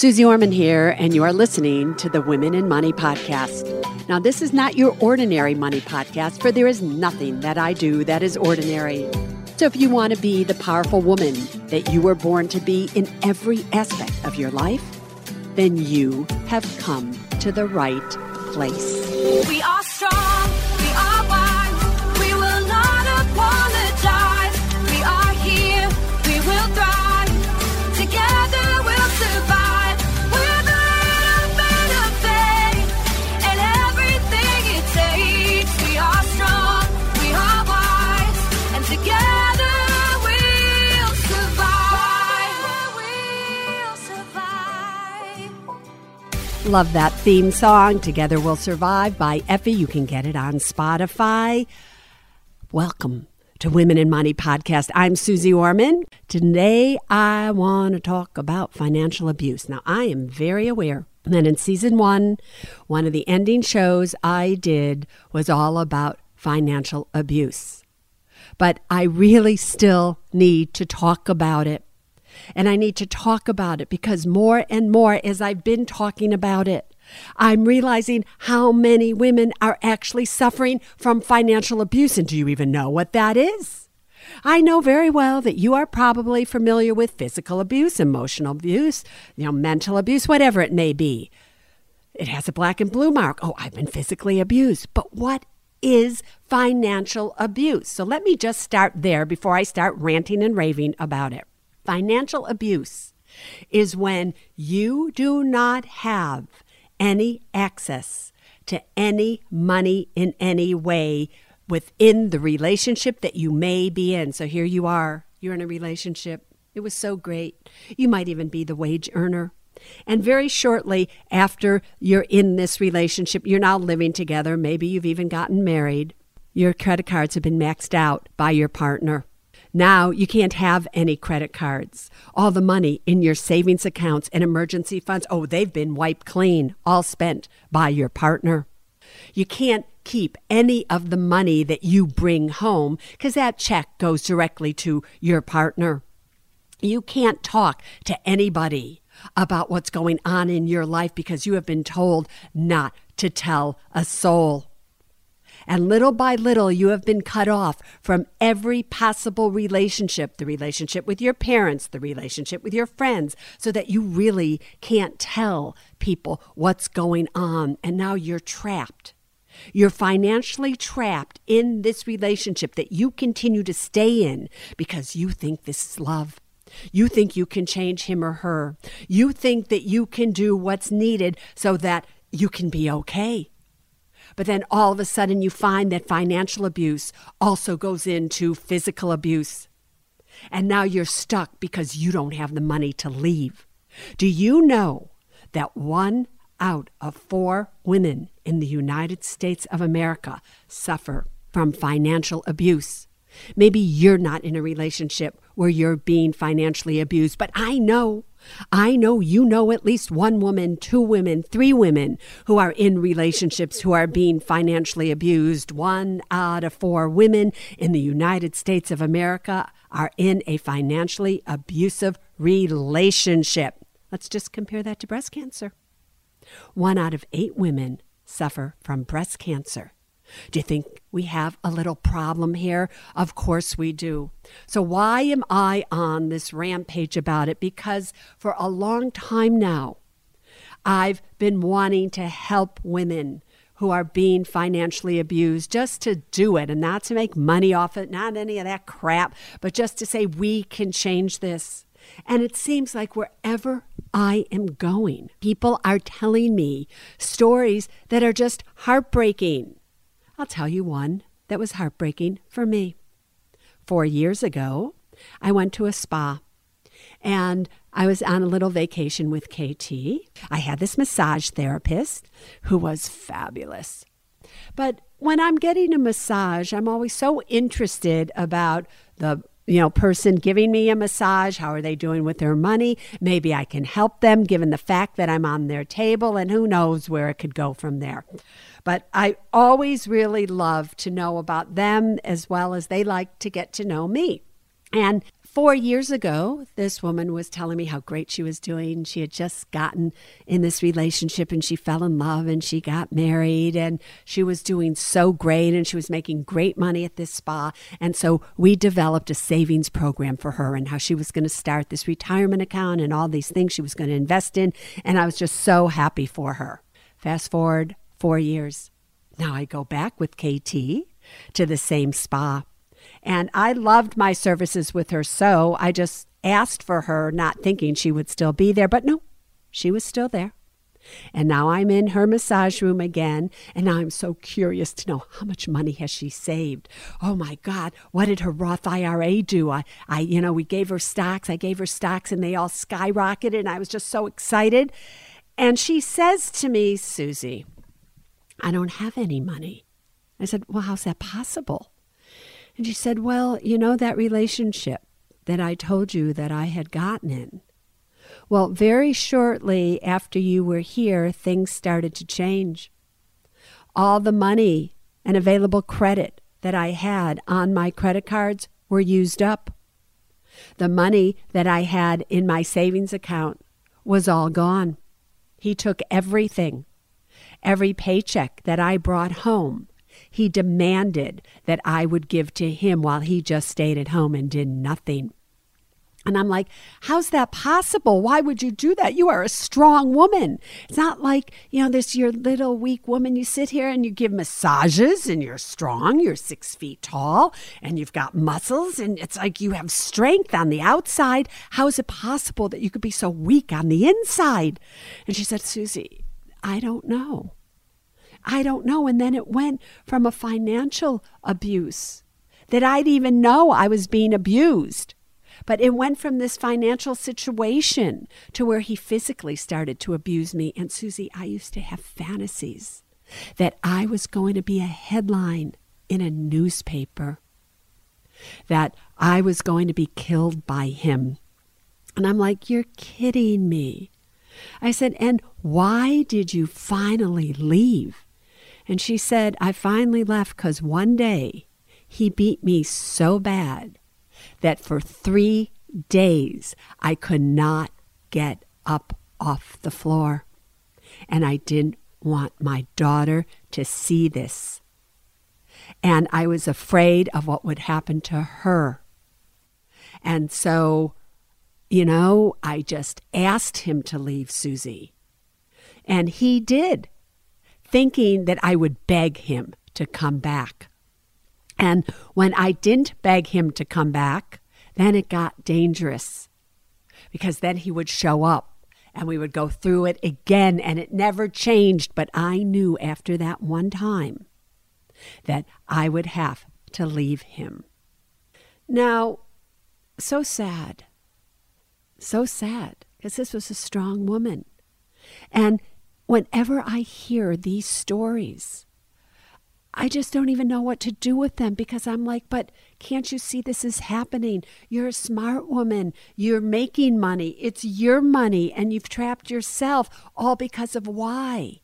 Suze Orman here, and you are listening to the Women and Money podcast. Now, this is not your ordinary money podcast, for there is nothing that I do that is ordinary. So, if you want to be the powerful woman that you were born to be in every aspect of your life, then you have come to the right place. We are strong, Love that theme song, Together We'll Survive by Effie. You can get it on Spotify. Welcome to Women and Money podcast. I'm Suze Orman. Today I want to talk about financial abuse. Now, I am very aware that in season one, one of the ending shows I did was all about financial abuse. But I really still need to talk about it. And I need to talk about it because more and more as I've been talking about it, I'm realizing how many women are actually suffering from financial abuse. And do you even know what that is? I know very well that you are probably familiar with physical abuse, emotional abuse, you know, mental abuse, whatever it may be. It has a black and blue mark. Oh, I've been physically abused. But what is financial abuse? So let me just start there before I start ranting and raving about it. Financial abuse is when you do not have any access to any money in any way within the relationship that you may be in. So here you are, you're in a relationship. It was so great. You might even be the wage earner. And very shortly after you're in this relationship, you're now living together. Maybe you've even gotten married. Your credit cards have been maxed out by your partner. Now you can't have any credit cards. All the money in your savings accounts and emergency funds, oh, they've been wiped clean, all spent by your partner. You can't keep any of the money that you bring home because that check goes directly to your partner. You can't talk to anybody about what's going on in your life because you have been told not to tell a soul. And little by little, you have been cut off from every possible relationship the relationship with your parents, the relationship with your friends, so that you really can't tell people what's going on. And now you're trapped. You're financially trapped in this relationship that you continue to stay in because you think this is love. You think you can change him or her. You think that you can do what's needed so that you can be okay. But then all of a sudden, you find that financial abuse also goes into physical abuse. And now you're stuck because you don't have the money to leave. Do you know that one out of four women in the United States of America suffer from financial abuse? Maybe you're not in a relationship where you're being financially abused, but I know, I know you know at least one woman, two women, three women who are in relationships who are being financially abused. One out of four women in the United States of America are in a financially abusive relationship. Let's just compare that to breast cancer. One out of eight women suffer from breast cancer. Do you think we have a little problem here? Of course we do. So, why am I on this rampage about it? Because for a long time now, I've been wanting to help women who are being financially abused just to do it and not to make money off it, not any of that crap, but just to say we can change this. And it seems like wherever I am going, people are telling me stories that are just heartbreaking. I'll tell you one that was heartbreaking for me. Four years ago, I went to a spa and I was on a little vacation with KT. I had this massage therapist who was fabulous. But when I'm getting a massage, I'm always so interested about the you know person giving me a massage how are they doing with their money maybe i can help them given the fact that i'm on their table and who knows where it could go from there but I always really love to know about them as well as they like to get to know me. And four years ago, this woman was telling me how great she was doing. She had just gotten in this relationship and she fell in love and she got married and she was doing so great and she was making great money at this spa. And so we developed a savings program for her and how she was going to start this retirement account and all these things she was going to invest in. And I was just so happy for her. Fast forward four years. Now I go back with KT to the same spa. And I loved my services with her, so I just asked for her, not thinking she would still be there. But no, she was still there. And now I'm in her massage room again, and now I'm so curious to know how much money has she saved. Oh my God, what did her Roth IRA do? I, I, you know, we gave her stocks. I gave her stocks, and they all skyrocketed, and I was just so excited. And she says to me, Susie, I don't have any money. I said, Well, how's that possible? And she said, Well, you know that relationship that I told you that I had gotten in. Well, very shortly after you were here, things started to change. All the money and available credit that I had on my credit cards were used up. The money that I had in my savings account was all gone. He took everything. Every paycheck that I brought home, he demanded that I would give to him while he just stayed at home and did nothing. And I'm like, how's that possible? Why would you do that? You are a strong woman. It's not like, you know, this your little weak woman. You sit here and you give massages and you're strong. You're six feet tall and you've got muscles and it's like you have strength on the outside. How is it possible that you could be so weak on the inside? And she said, Susie, I don't know. I don't know. And then it went from a financial abuse that I'd even know I was being abused. But it went from this financial situation to where he physically started to abuse me. And Susie, I used to have fantasies that I was going to be a headline in a newspaper, that I was going to be killed by him. And I'm like, You're kidding me. I said, And why did you finally leave? And she said, I finally left because one day he beat me so bad that for three days I could not get up off the floor. And I didn't want my daughter to see this. And I was afraid of what would happen to her. And so, you know, I just asked him to leave Susie. And he did, thinking that I would beg him to come back. And when I didn't beg him to come back, then it got dangerous because then he would show up and we would go through it again and it never changed. But I knew after that one time that I would have to leave him. Now, so sad, so sad because this was a strong woman. And whenever I hear these stories, I just don't even know what to do with them because I'm like, but can't you see this is happening? You're a smart woman. You're making money. It's your money, and you've trapped yourself all because of why?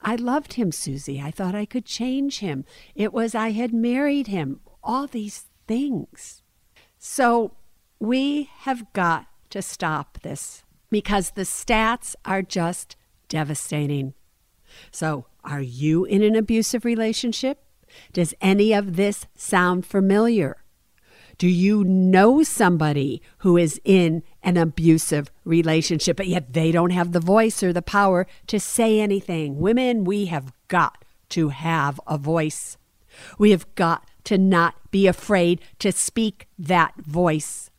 I loved him, Susie. I thought I could change him. It was I had married him. All these things. So we have got to stop this because the stats are just devastating. So, are you in an abusive relationship? Does any of this sound familiar? Do you know somebody who is in an abusive relationship, but yet they don't have the voice or the power to say anything? Women, we have got to have a voice. We have got to not be afraid to speak that voice.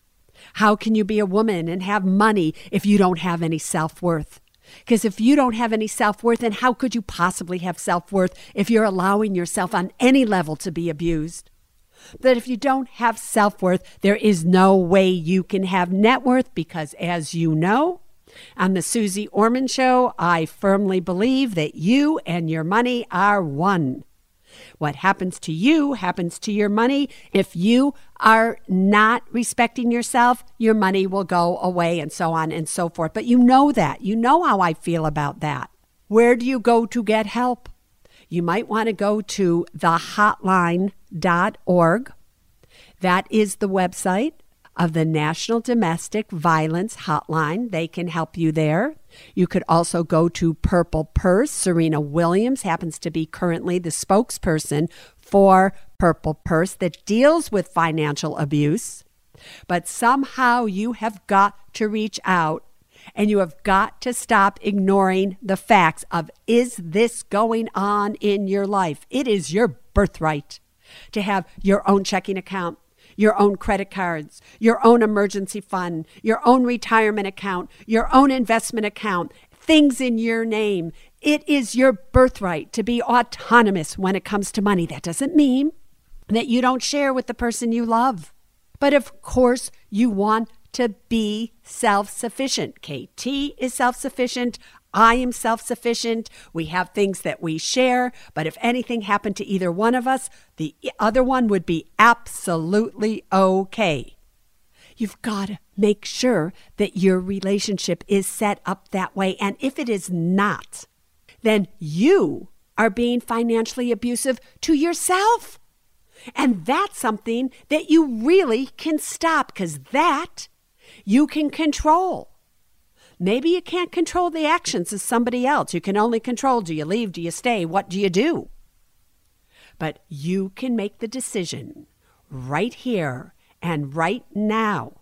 How can you be a woman and have money if you don't have any self worth? Because if you don't have any self worth, then how could you possibly have self worth if you're allowing yourself on any level to be abused? That if you don't have self worth, there is no way you can have net worth because, as you know, on the Suze Orman Show, I firmly believe that you and your money are one. What happens to you happens to your money. If you are not respecting yourself, your money will go away and so on and so forth. But you know that. You know how I feel about that. Where do you go to get help? You might want to go to thehotline.org. That is the website. Of the National Domestic Violence Hotline. They can help you there. You could also go to Purple Purse. Serena Williams happens to be currently the spokesperson for Purple Purse that deals with financial abuse. But somehow you have got to reach out and you have got to stop ignoring the facts of is this going on in your life? It is your birthright to have your own checking account, your own credit cards, your own emergency fund, your own retirement account, your own investment account, things in your name. It is your birthright to be autonomous when it comes to money. That doesn't mean that you don't share with the person you love. But of course, you want to be self sufficient. KT is self sufficient. I am self sufficient. We have things that we share, but if anything happened to either one of us, the other one would be absolutely okay. You've got to make sure that your relationship is set up that way. And if it is not, then you are being financially abusive to yourself. And that's something that you really can stop because that you can control. Maybe you can't control the actions of somebody else. You can only control do you leave, do you stay, what do you do? But you can make the decision right here and right now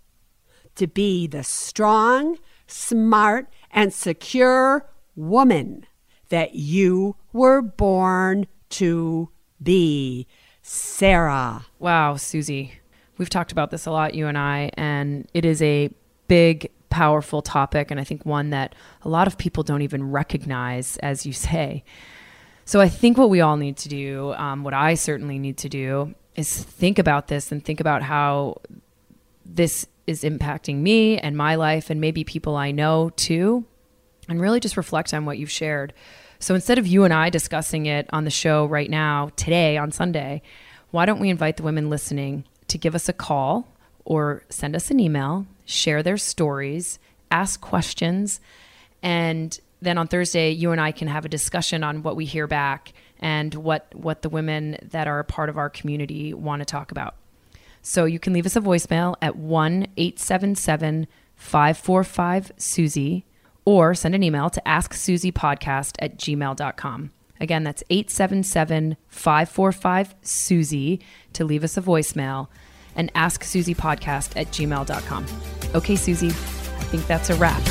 to be the strong, smart, and secure woman that you were born to be. Sarah. Wow, Susie. We've talked about this a lot, you and I, and it is a big, powerful topic, and I think one that a lot of people don't even recognize, as you say. So I think what we all need to do, um, what I certainly need to do, is think about this and think about how this is impacting me and my life, and maybe people I know too, and really just reflect on what you've shared. So instead of you and I discussing it on the show right now, today on Sunday, why don't we invite the women listening to give us a call or send us an email, share their stories, ask questions, and then on Thursday, you and I can have a discussion on what we hear back and what what the women that are a part of our community want to talk about. So you can leave us a voicemail at 1 877 545 Suze or send an email to asksuzepodcast at gmail.com. Again, that's 877 545 Suze to leave us a voicemail and ask Suze podcast at gmail.com. Okay, Susie, I think that's a wrap.